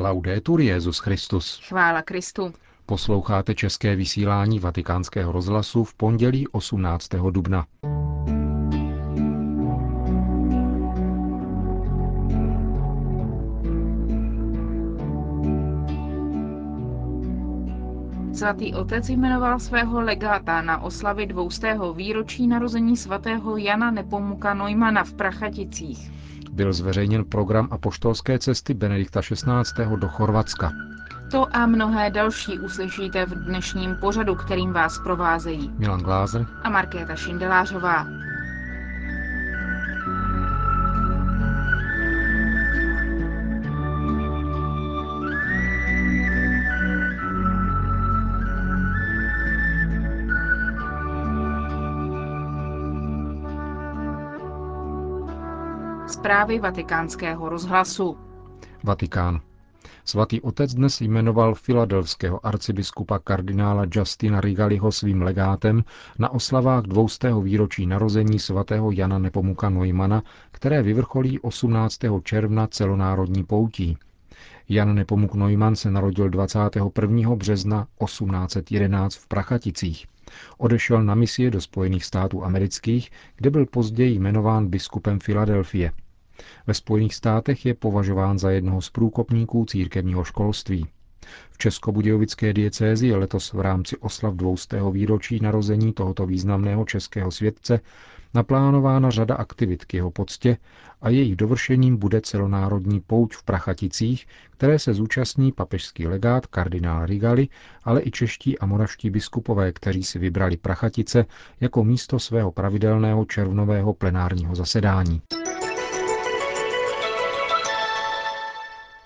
Laudetur Jezus Christus. Chvála Kristu. Posloucháte české vysílání Vatikánského rozhlasu v pondělí 18. dubna. Svatý otec jmenoval svého legáta na oslavy dvoustého výročí narození svatého Jana Nepomuka Neumana v Prachaticích. Byl zveřejněn program apoštolské cesty Benedikta XVI. do Chorvatska. To a mnohé další uslyšíte v dnešním pořadu, kterým vás provázejí Milan Glázer a Markéta Šindelářová. Zprávy vatikánského rozhlasu. Vatikán. Svatý otec dnes jmenoval filadelfského arcibiskupa kardinála Justina Rigaliho svým legátem na oslavách dvoustého výročí narození svatého Jana Nepomuka Neumana, které vyvrcholí 18. června celonárodní poutí. Jan Nepomuk Neumann se narodil 21. března 1811 v Prachaticích. Odešel na misie do Spojených států amerických, kde byl později jmenován biskupem Filadelfie. Ve Spojených státech je považován za jednoho z průkopníků církevního školství. V Českobudějovické diecézi je letos v rámci oslav dvoustého výročí narození tohoto významného českého světce naplánována řada aktivit k jeho poctě a jejich dovršením bude celonárodní pouť v Prachaticích, které se zúčastní papežský legát kardinál Rigali, ale i čeští a moravští biskupové, kteří si vybrali Prachatice jako místo svého pravidelného červnového plenárního zasedání.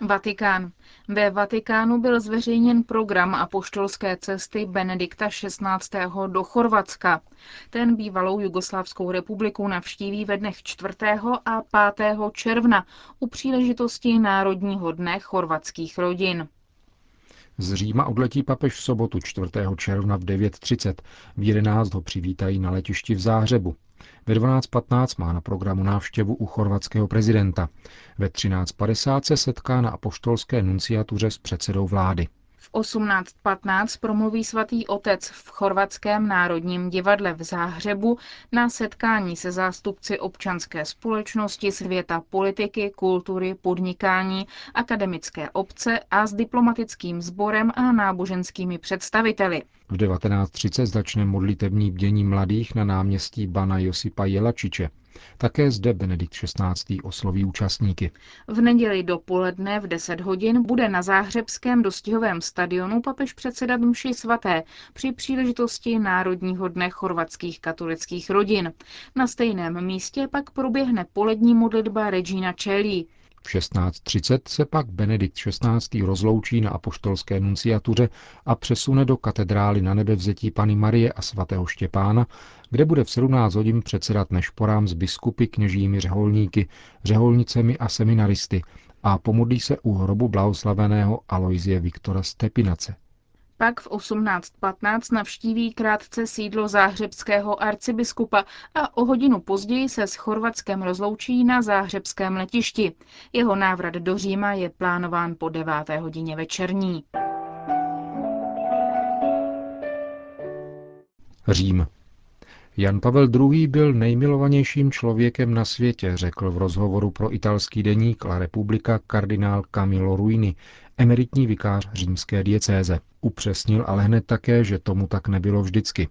Vatikán. Ve Vatikánu byl zveřejněn program apoštolské cesty Benedikta XVI. do Chorvatska. Ten bývalou Jugoslávskou republiku navštíví ve dnech 4. a 5. června u příležitosti Národního dne chorvatských rodin. Z Říma odletí papež v sobotu 4. června v 9.30. V 11 ho přivítají na letišti v Záhřebu. Ve 12.15 má na programu návštěvu u chorvatského prezidenta. Ve 13.50 se setká na apoštolské nunciatuře s předsedou vlády. V 18.15 promluví svatý otec v Chorvatském národním divadle v Záhřebu na setkání se zástupci občanské společnosti, světa politiky, kultury, podnikání, akademické obce a s diplomatickým sborem a náboženskými představiteli. V 19.30 začne modlitební bdění mladých na náměstí Bana Josipa Jelačiče. Také zde Benedikt XVI. osloví účastníky. V neděli dopoledne v 10 hodin bude na záhřebském dostihovém stadionu papež předsedat mši svaté při příležitosti Národního dne chorvatských katolických rodin. Na stejném místě pak proběhne polední modlitba Regina Celí. V 16.30 se pak Benedikt XVI. rozloučí na apoštolské nunciatuře a přesune do katedrály na nebevzetí Pany Marie a svatého Štěpána, kde bude v 17 hodin předsedat nešporám z biskupy, kněžími, řeholníky, řeholnicemi a seminaristy a pomodlí se u hrobu blahoslaveného Aloizie Viktora Stepinace. Pak v 18.15 navštíví krátce sídlo záhřebského arcibiskupa a o hodinu později se s Chorvatskem rozloučí na záhřebském letišti. Jeho návrat do Říma je plánován po 9. hodině večerní. Řím. Jan Pavel II. byl nejmilovanějším člověkem na světě, řekl v rozhovoru pro italský deník La Repubblica kardinál Camillo Ruini, emeritní vikář římské diecéze. Upřesnil ale hned také, že tomu tak nebylo vždycky.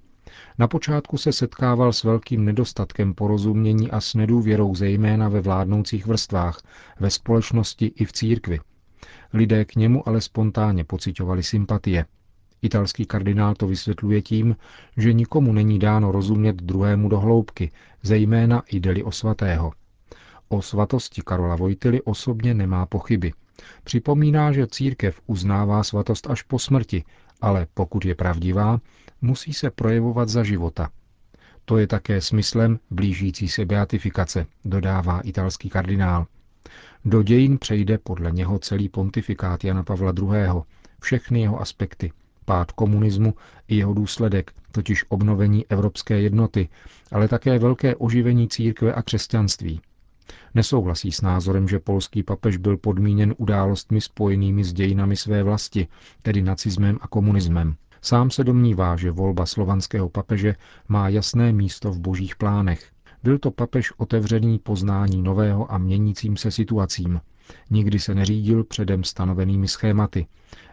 Na počátku se setkával s velkým nedostatkem porozumění a s nedůvěrou zejména ve vládnoucích vrstvách, ve společnosti i v církvi. Lidé k němu ale spontánně pocitovali sympatie. Italský kardinál to vysvětluje tím, že nikomu není dáno rozumět druhému do hloubky, zejména jde o svatého. O svatosti Karola Vojtily osobně nemá pochyby. Připomíná, že církev uznává svatost až po smrti, ale pokud je pravdivá, musí se projevovat za života. To je také smyslem blížící se beatifikace, dodává italský kardinál. Do dějin přejde podle něho celý pontifikát Jana Pavla II., všechny jeho aspekty, pád komunismu i jeho důsledek, totiž obnovení evropské jednoty, ale také velké oživení církve a křesťanství. Nesouhlasí s názorem, že polský papež byl podmíněn událostmi spojenými s dějinami své vlasti, tedy nacismem a komunismem. Sám se domnívá, že volba slovanského papeže má jasné místo v božích plánech. Byl to papež otevřený poznání nového a měnícím se situacím. Nikdy se neřídil předem stanovenými schématy.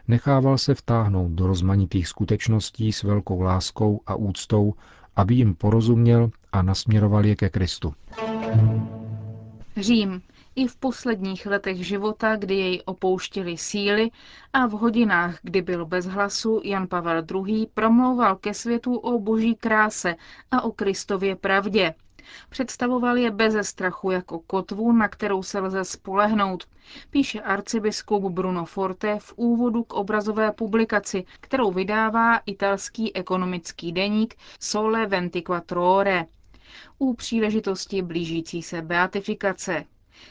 Nechával se vtáhnout do rozmanitých skutečností s velkou láskou a úctou, aby jim porozuměl a nasměroval je ke Kristu. Řím. I v posledních letech života, kdy jej opouštěly síly a v hodinách, kdy byl bez hlasu, Jan Pavel II. promlouval ke světu o boží kráse a o Kristově pravdě. Představoval je beze strachu jako kotvu, na kterou se lze spolehnout, píše arcibiskup Bruno Forte v úvodu k obrazové publikaci, kterou vydává italský ekonomický deník Sole 24 Ore u příležitosti blížící se beatifikace.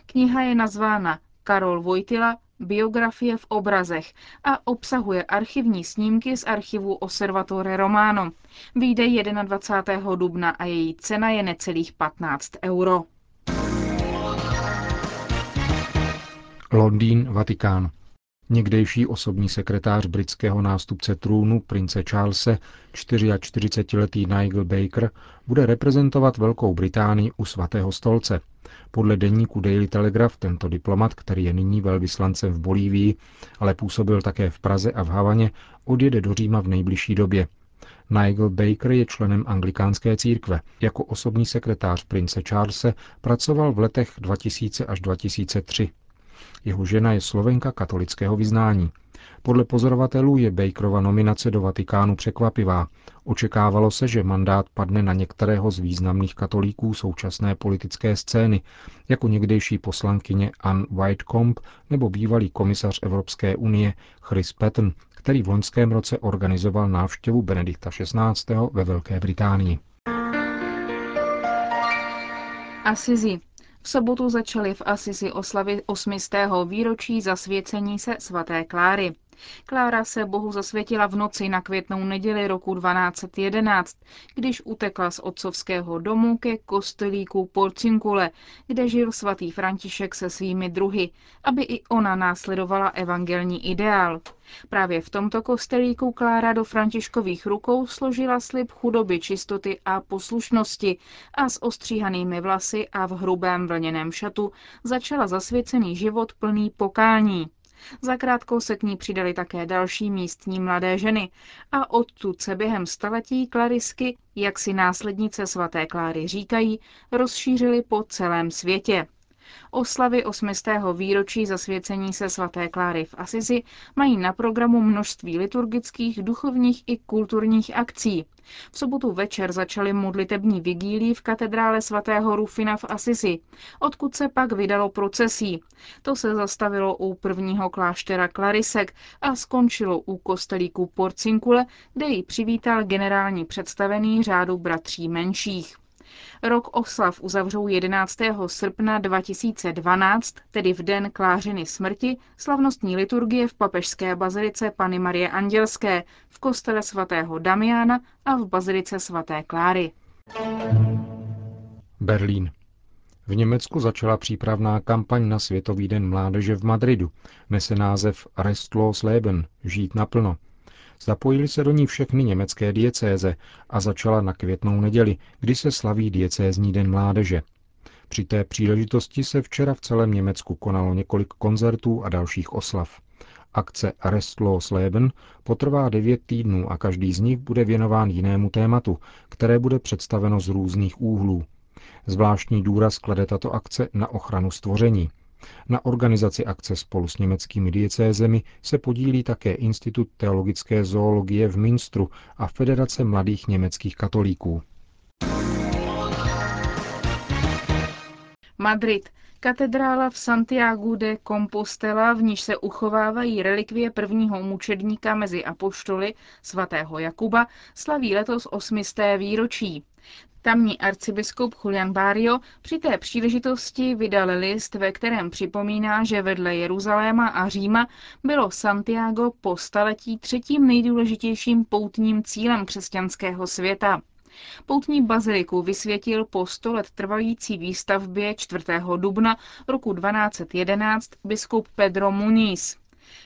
Kniha je nazvána Karol Vojtila Biografie v obrazech a obsahuje archivní snímky z archivu Osservatore Romano. Výjde 21. dubna a její cena je necelých 15 euro. Londýn, Vatikán. Někdejší osobní sekretář britského nástupce trůnu prince Charlese, 44-letý Nigel Baker, bude reprezentovat Velkou Británii u svatého stolce. Podle deníku Daily Telegraph tento diplomat, který je nyní velvyslancem v Bolívii, ale působil také v Praze a v Havaně, odjede do Říma v nejbližší době. Nigel Baker je členem anglikánské církve. Jako osobní sekretář prince Charlese pracoval v letech 2000 až 2003. Jeho žena je slovenka katolického vyznání. Podle pozorovatelů je Bakerova nominace do Vatikánu překvapivá. Očekávalo se, že mandát padne na některého z významných katolíků současné politické scény, jako někdejší poslankyně Ann Whitecomb nebo bývalý komisař Evropské unie Chris Patton, který v loňském roce organizoval návštěvu Benedikta XVI. ve Velké Británii. Asizi. V sobotu začali v Asisi oslavy 8. výročí zasvěcení se svaté Kláry. Klára se Bohu zasvětila v noci na květnou neděli roku 1211, když utekla z otcovského domu ke kostelíku Porcinkule, kde žil svatý František se svými druhy, aby i ona následovala evangelní ideál. Právě v tomto kostelíku Klára do Františkových rukou složila slib chudoby, čistoty a poslušnosti a s ostříhanými vlasy a v hrubém vlněném šatu začala zasvěcený život plný pokání. Zakrátko se k ní přidali také další místní mladé ženy a odtud se během staletí klarisky, jak si následnice svaté Kláry říkají, rozšířily po celém světě. Oslavy 8. výročí zasvěcení se svaté Kláry v Asizi mají na programu množství liturgických, duchovních i kulturních akcí. V sobotu večer začaly modlitební vigílí v katedrále svatého Rufina v Asisi, odkud se pak vydalo procesí. To se zastavilo u prvního kláštera Klarisek a skončilo u kostelíku Porcinkule, kde ji přivítal generální představený řádu bratří menších. Rok oslav uzavřou 11. srpna 2012, tedy v den Klářiny smrti, slavnostní liturgie v papežské bazilice Pany Marie Andělské, v kostele svatého Damiana a v bazilice svaté Kláry. Berlín. V Německu začala přípravná kampaň na Světový den mládeže v Madridu. Nese název Restlos Leben, žít naplno. Zapojili se do ní všechny německé diecéze a začala na květnou neděli, kdy se slaví diecézní den mládeže. Při té příležitosti se včera v celém Německu konalo několik koncertů a dalších oslav. Akce Restlos Leben potrvá devět týdnů a každý z nich bude věnován jinému tématu, které bude představeno z různých úhlů. Zvláštní důraz klade tato akce na ochranu stvoření. Na organizaci akce spolu s německými diecézemi se podílí také Institut teologické zoologie v Minstru a Federace mladých německých katolíků. Madrid. Katedrála v Santiago de Compostela, v níž se uchovávají relikvie prvního mučedníka mezi apoštoly, svatého Jakuba, slaví letos osmisté výročí. Tamní arcibiskup Julian Barrio při té příležitosti vydal list, ve kterém připomíná, že vedle Jeruzaléma a Říma bylo Santiago po staletí třetím nejdůležitějším poutním cílem křesťanského světa. Poutní baziliku vysvětil po sto let trvající výstavbě 4. dubna roku 1211 biskup Pedro Muniz.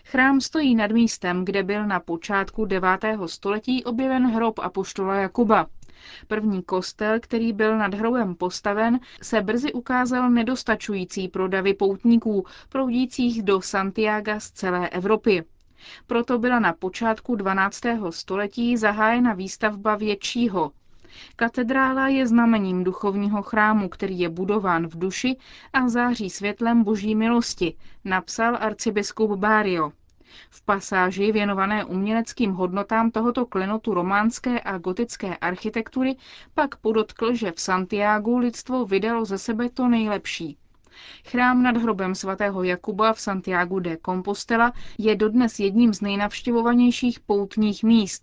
Chrám stojí nad místem, kde byl na počátku 9. století objeven hrob apoštola Jakuba. První kostel, který byl nad hrobem postaven, se brzy ukázal nedostačující pro davy poutníků, proudících do Santiaga z celé Evropy. Proto byla na počátku 12. století zahájena výstavba většího. Katedrála je znamením duchovního chrámu, který je budován v duši a září světlem boží milosti, napsal arcibiskup Bário. V pasáži věnované uměleckým hodnotám tohoto klenotu románské a gotické architektury pak podotkl, že v Santiagu lidstvo vydalo ze sebe to nejlepší. Chrám nad hrobem svatého Jakuba v Santiago de Compostela je dodnes jedním z nejnavštěvovanějších poutních míst.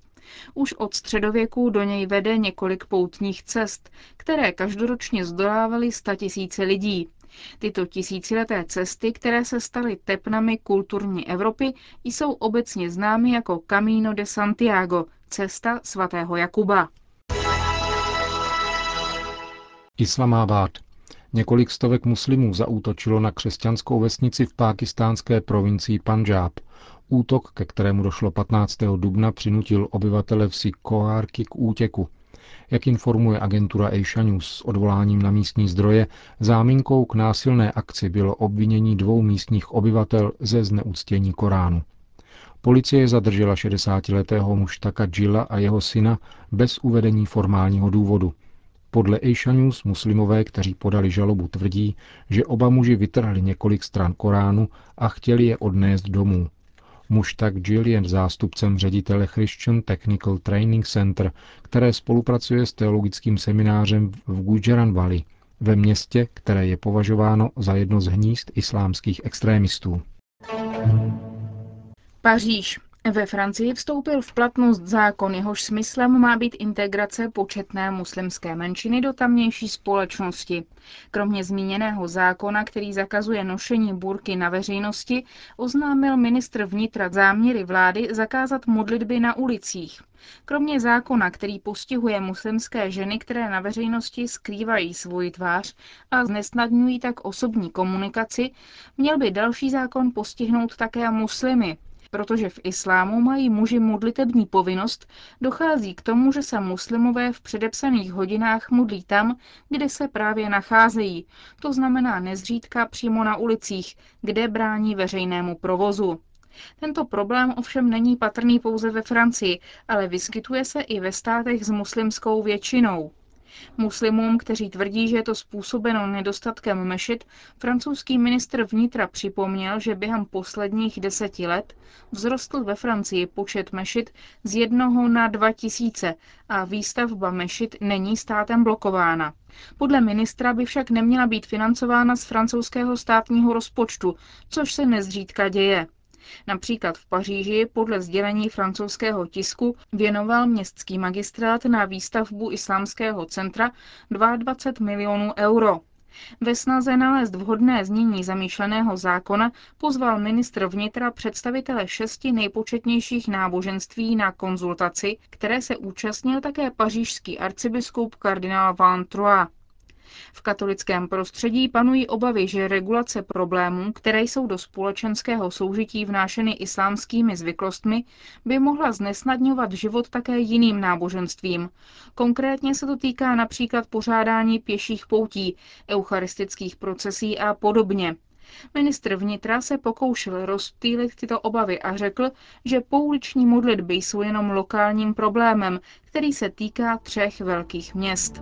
Už od středověku do něj vede několik poutních cest, které každoročně zdolávaly statisíce lidí. Tyto tisícileté cesty, které se staly tepnami kulturní Evropy, jsou obecně známy jako Camino de Santiago, cesta svatého Jakuba. Islamabad. Několik stovek muslimů zaútočilo na křesťanskou vesnici v pákistánské provincii Panjab. Útok, ke kterému došlo 15. dubna, přinutil obyvatele vsi Kohárky k útěku. Jak informuje agentura Asia News s odvoláním na místní zdroje, záminkou k násilné akci bylo obvinění dvou místních obyvatel ze zneuctění Koránu. Policie zadržela 60-letého muštaka Džila a jeho syna bez uvedení formálního důvodu. Podle Asia News muslimové, kteří podali žalobu, tvrdí, že oba muži vytrhli několik stran Koránu a chtěli je odnést domů. Muž tak Jill je zástupcem ředitele Christian Technical Training Center, které spolupracuje s teologickým seminářem v Gujaran Valley, ve městě, které je považováno za jedno z hnízd islámských extrémistů. Paříž. Ve Francii vstoupil v platnost zákon, jehož smyslem má být integrace početné muslimské menšiny do tamnější společnosti. Kromě zmíněného zákona, který zakazuje nošení burky na veřejnosti, oznámil ministr vnitra záměry vlády zakázat modlitby na ulicích. Kromě zákona, který postihuje muslimské ženy, které na veřejnosti skrývají svoji tvář a znesnadňují tak osobní komunikaci, měl by další zákon postihnout také muslimy, Protože v islámu mají muži modlitební povinnost, dochází k tomu, že se muslimové v předepsaných hodinách modlí tam, kde se právě nacházejí, to znamená nezřídka přímo na ulicích, kde brání veřejnému provozu. Tento problém ovšem není patrný pouze ve Francii, ale vyskytuje se i ve státech s muslimskou většinou. Muslimům, kteří tvrdí, že je to způsobeno nedostatkem mešit, francouzský ministr vnitra připomněl, že během posledních deseti let vzrostl ve Francii počet mešit z jednoho na dva tisíce a výstavba mešit není státem blokována. Podle ministra by však neměla být financována z francouzského státního rozpočtu, což se nezřídka děje. Například v Paříži podle sdělení francouzského tisku věnoval městský magistrát na výstavbu islámského centra 22 milionů euro. Ve snaze nalézt vhodné znění zamýšleného zákona pozval ministr vnitra představitele šesti nejpočetnějších náboženství na konzultaci, které se účastnil také pařížský arcibiskup kardinál Van Troyes. V katolickém prostředí panují obavy, že regulace problémů, které jsou do společenského soužití vnášeny islámskými zvyklostmi, by mohla znesnadňovat život také jiným náboženstvím. Konkrétně se to týká například pořádání pěších poutí, eucharistických procesí a podobně. Ministr vnitra se pokoušel rozptýlit tyto obavy a řekl, že pouliční modlitby jsou jenom lokálním problémem, který se týká třech velkých měst.